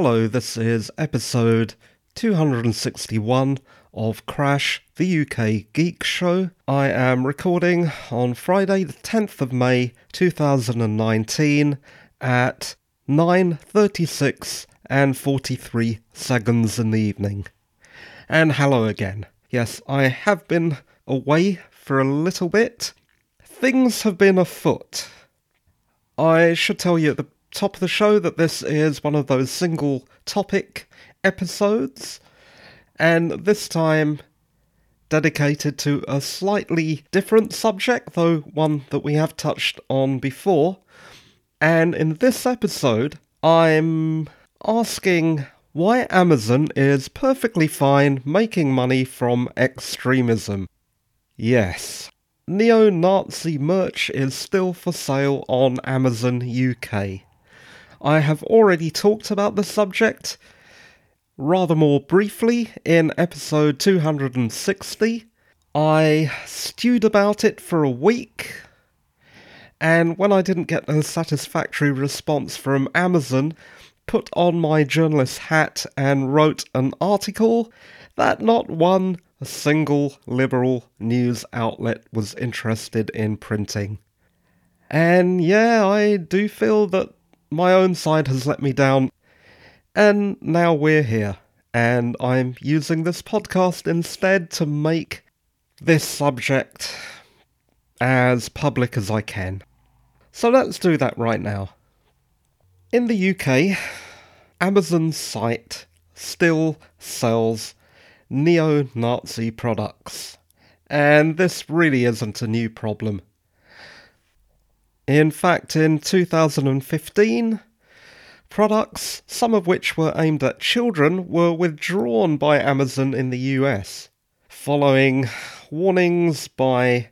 Hello, this is episode 261 of Crash, the UK Geek Show. I am recording on Friday, the 10th of May 2019 at 9:36 and 43 seconds in the evening. And hello again. Yes, I have been away for a little bit. Things have been afoot. I should tell you at the top of the show that this is one of those single topic episodes, and this time dedicated to a slightly different subject, though one that we have touched on before. And in this episode, I'm asking why Amazon is perfectly fine making money from extremism. Yes, neo Nazi merch is still for sale on Amazon UK. I have already talked about the subject rather more briefly in episode 260. I stewed about it for a week, and when I didn't get a satisfactory response from Amazon, put on my journalist hat and wrote an article that not one single liberal news outlet was interested in printing. And yeah, I do feel that my own side has let me down, and now we're here, and I'm using this podcast instead to make this subject as public as I can. So let's do that right now. In the UK, Amazon's site still sells neo Nazi products, and this really isn't a new problem. In fact, in 2015, products, some of which were aimed at children, were withdrawn by Amazon in the US, following warnings by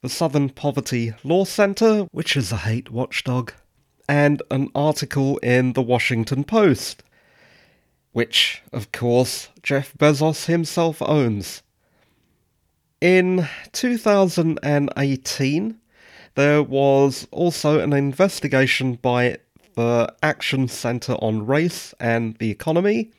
the Southern Poverty Law Center, which is a hate watchdog, and an article in the Washington Post, which, of course, Jeff Bezos himself owns. In 2018, there was also an investigation by the Action Center on Race and the Economy,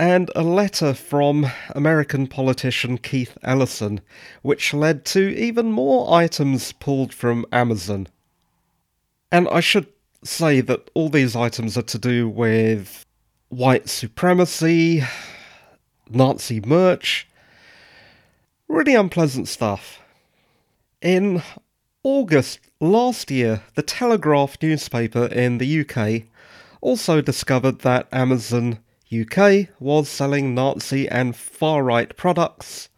and a letter from American politician Keith Ellison, which led to even more items pulled from Amazon. And I should say that all these items are to do with white supremacy, Nazi merch, really unpleasant stuff. In August last year, the Telegraph newspaper in the UK also discovered that Amazon UK was selling Nazi and far right products.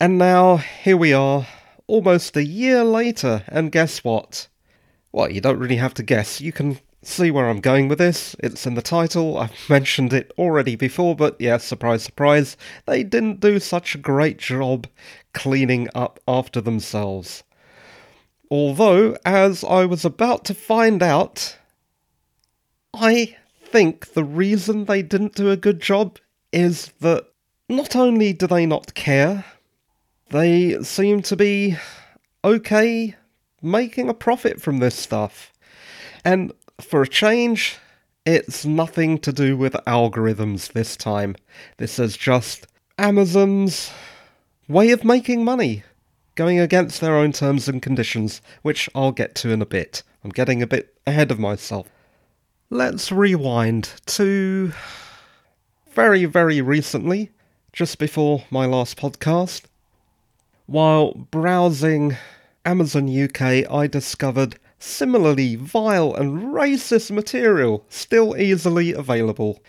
And now, here we are, almost a year later, and guess what? Well, you don't really have to guess. You can see where I'm going with this. It's in the title. I've mentioned it already before, but yeah, surprise, surprise. They didn't do such a great job cleaning up after themselves. Although, as I was about to find out, I think the reason they didn't do a good job is that not only do they not care, they seem to be okay making a profit from this stuff. And for a change, it's nothing to do with algorithms this time. This is just Amazon's way of making money going against their own terms and conditions, which I'll get to in a bit. I'm getting a bit ahead of myself. Let's rewind to very, very recently, just before my last podcast. While browsing Amazon UK, I discovered similarly vile and racist material still easily available.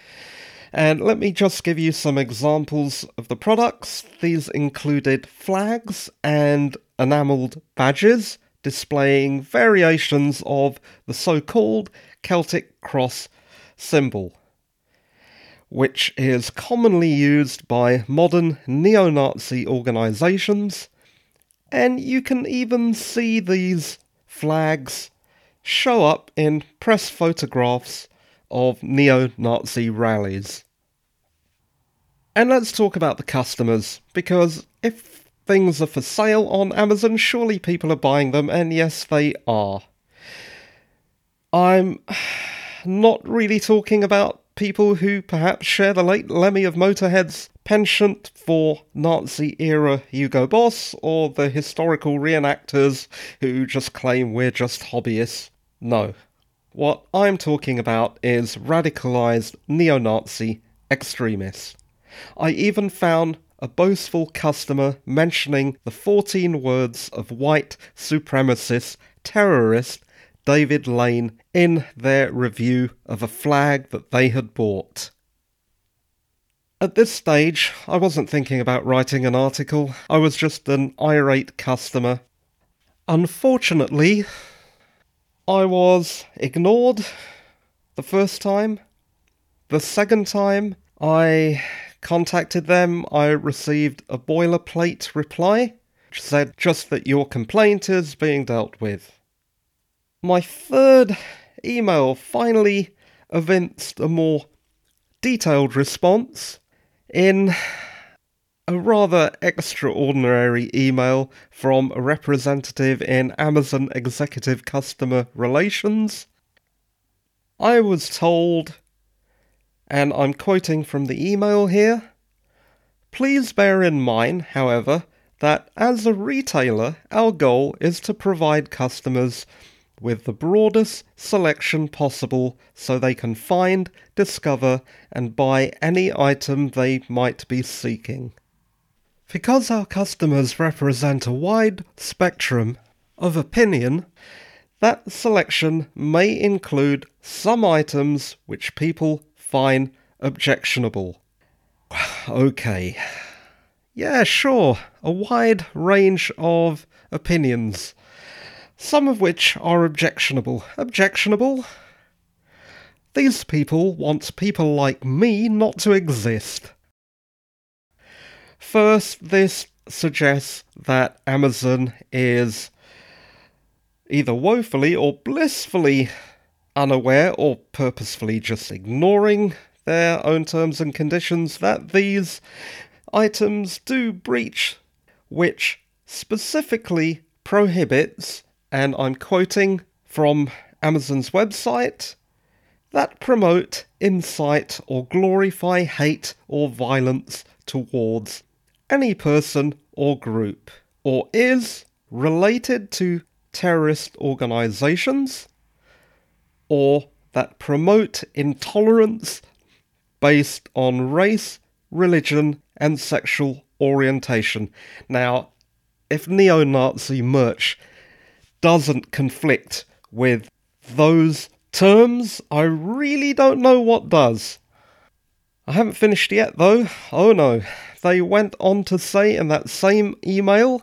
And let me just give you some examples of the products. These included flags and enamelled badges displaying variations of the so called Celtic cross symbol, which is commonly used by modern neo Nazi organisations. And you can even see these flags show up in press photographs of neo Nazi rallies. And let's talk about the customers, because if things are for sale on Amazon, surely people are buying them, and yes, they are. I'm not really talking about people who perhaps share the late Lemmy of Motorhead's penchant for Nazi era Hugo Boss, or the historical reenactors who just claim we're just hobbyists. No. What I'm talking about is radicalized neo Nazi extremists. I even found a boastful customer mentioning the 14 words of white supremacist terrorist David Lane in their review of a flag that they had bought. At this stage, I wasn't thinking about writing an article, I was just an irate customer. Unfortunately, I was ignored the first time. The second time I contacted them, I received a boilerplate reply which said just that your complaint is being dealt with. My third email finally evinced a more detailed response in a rather extraordinary email from a representative in Amazon Executive Customer Relations. I was told and I'm quoting from the email here. Please bear in mind, however, that as a retailer, our goal is to provide customers with the broadest selection possible so they can find, discover, and buy any item they might be seeking. Because our customers represent a wide spectrum of opinion, that selection may include some items which people find objectionable. okay. Yeah, sure. A wide range of opinions. Some of which are objectionable. Objectionable? These people want people like me not to exist. First, this suggests that Amazon is either woefully or blissfully unaware or purposefully just ignoring their own terms and conditions that these items do breach, which specifically prohibits, and I'm quoting from Amazon's website, that promote, incite, or glorify hate or violence towards any person or group, or is related to terrorist organizations or that promote intolerance based on race, religion, and sexual orientation. Now, if neo Nazi merch doesn't conflict with those terms, I really don't know what does. I haven't finished yet though. Oh no. They went on to say in that same email,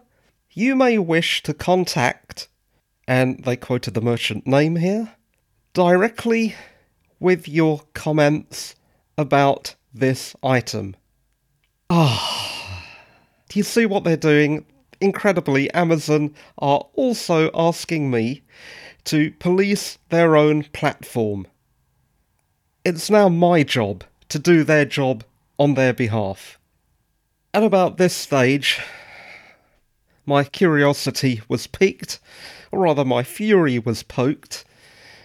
you may wish to contact, and they quoted the merchant name here, directly with your comments about this item. Ah, do you see what they're doing? Incredibly, Amazon are also asking me to police their own platform. It's now my job to do their job on their behalf. At about this stage, my curiosity was piqued, or rather, my fury was poked,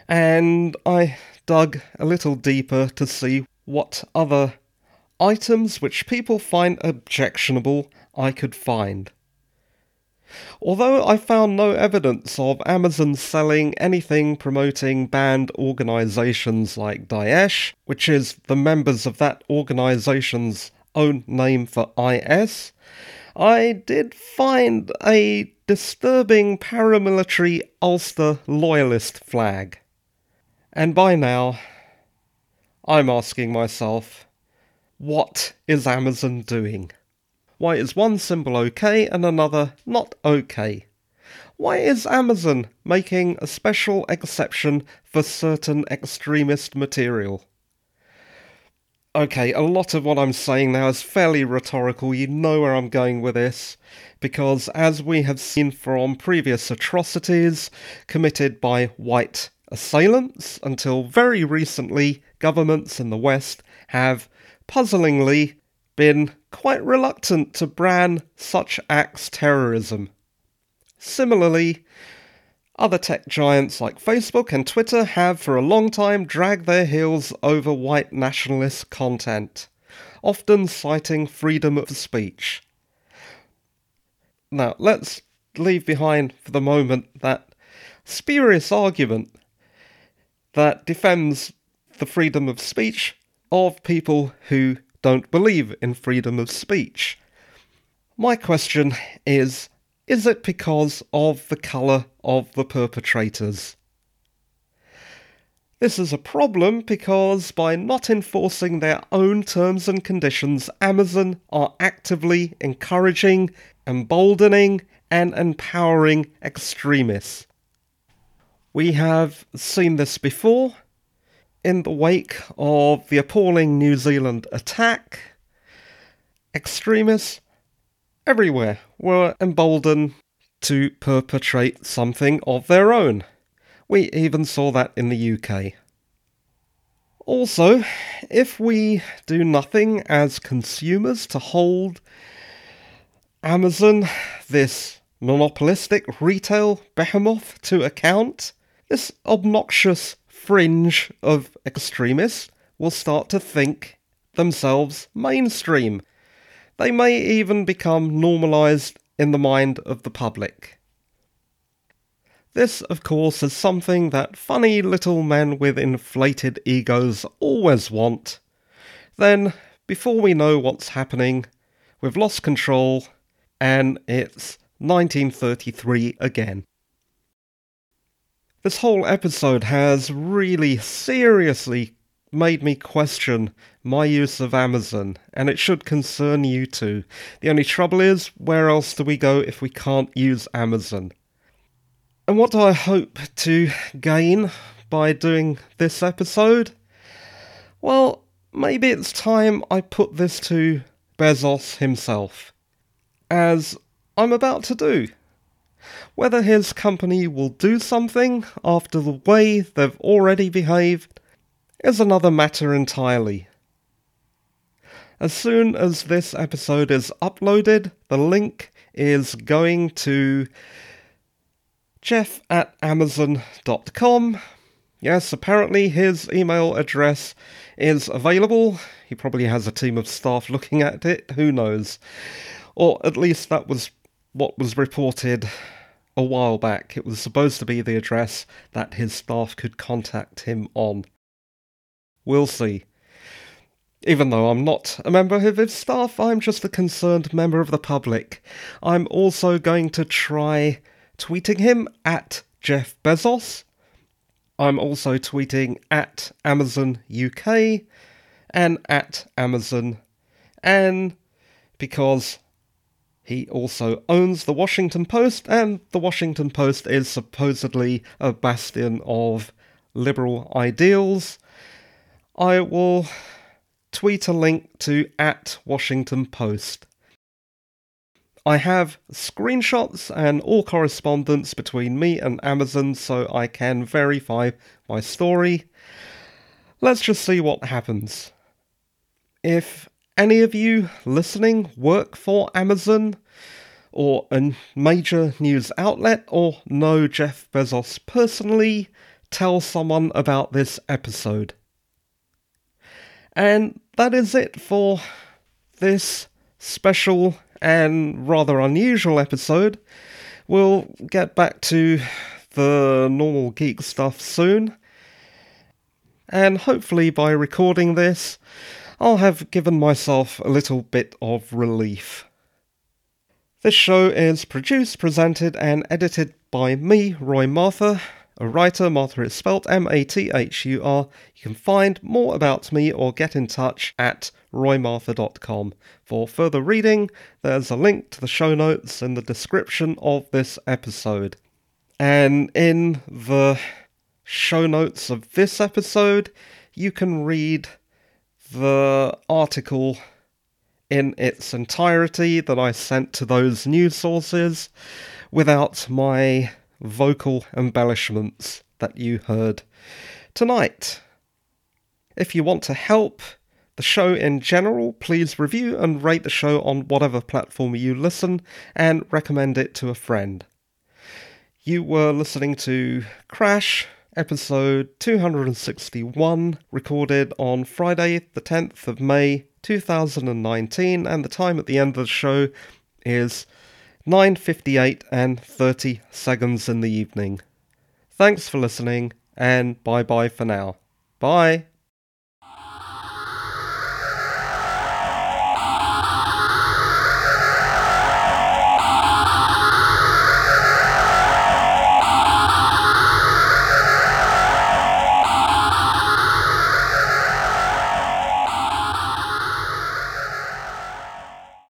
and I dug a little deeper to see what other items which people find objectionable I could find. Although I found no evidence of Amazon selling anything promoting banned organisations like Daesh, which is the members of that organisation's own name for IS, I did find a disturbing paramilitary Ulster loyalist flag. And by now, I'm asking myself, what is Amazon doing? Why is one symbol okay and another not okay? Why is Amazon making a special exception for certain extremist material? Okay, a lot of what I'm saying now is fairly rhetorical. You know where I'm going with this. Because as we have seen from previous atrocities committed by white assailants, until very recently, governments in the West have puzzlingly been quite reluctant to brand such acts terrorism. Similarly, Other tech giants like Facebook and Twitter have for a long time dragged their heels over white nationalist content, often citing freedom of speech. Now, let's leave behind for the moment that spurious argument that defends the freedom of speech of people who don't believe in freedom of speech. My question is is it because of the colour of the perpetrators? This is a problem because by not enforcing their own terms and conditions, Amazon are actively encouraging, emboldening, and empowering extremists. We have seen this before in the wake of the appalling New Zealand attack. Extremists everywhere were emboldened to perpetrate something of their own. We even saw that in the UK. Also, if we do nothing as consumers to hold Amazon, this monopolistic retail behemoth, to account, this obnoxious fringe of extremists will start to think themselves mainstream. They may even become normalised in the mind of the public. This, of course, is something that funny little men with inflated egos always want. Then, before we know what's happening, we've lost control, and it's 1933 again. This whole episode has really seriously made me question my use of Amazon, and it should concern you too. The only trouble is, where else do we go if we can't use Amazon? And what do I hope to gain by doing this episode? Well, maybe it's time I put this to Bezos himself, as I'm about to do. Whether his company will do something after the way they've already behaved is another matter entirely. As soon as this episode is uploaded, the link is going to jeff at amazon.com. Yes, apparently his email address is available. He probably has a team of staff looking at it, who knows? Or at least that was what was reported a while back. It was supposed to be the address that his staff could contact him on. We'll see. Even though I'm not a member of his staff, I'm just a concerned member of the public. I'm also going to try tweeting him at Jeff Bezos. I'm also tweeting at Amazon UK and at Amazon, and because he also owns the Washington Post, and the Washington Post is supposedly a bastion of liberal ideals. I will tweet a link to at Washington Post. I have screenshots and all correspondence between me and Amazon so I can verify my story. Let's just see what happens. If any of you listening work for Amazon or a major news outlet or know Jeff Bezos personally, tell someone about this episode. And that is it for this special and rather unusual episode. We'll get back to the normal geek stuff soon. And hopefully, by recording this, I'll have given myself a little bit of relief. This show is produced, presented, and edited by me, Roy Mathur, a writer. Mathur is spelt M A T H U R. You can find more about me or get in touch at roymathur.com. For further reading, there's a link to the show notes in the description of this episode. And in the show notes of this episode, you can read the article in its entirety that I sent to those news sources without my vocal embellishments that you heard tonight. If you want to help the show in general, please review and rate the show on whatever platform you listen and recommend it to a friend. You were listening to Crash, episode 261, recorded on Friday, the 10th of May 2019, and the time at the end of the show is 9:58 and 30 seconds in the evening. Thanks for listening and bye bye for now. Bye.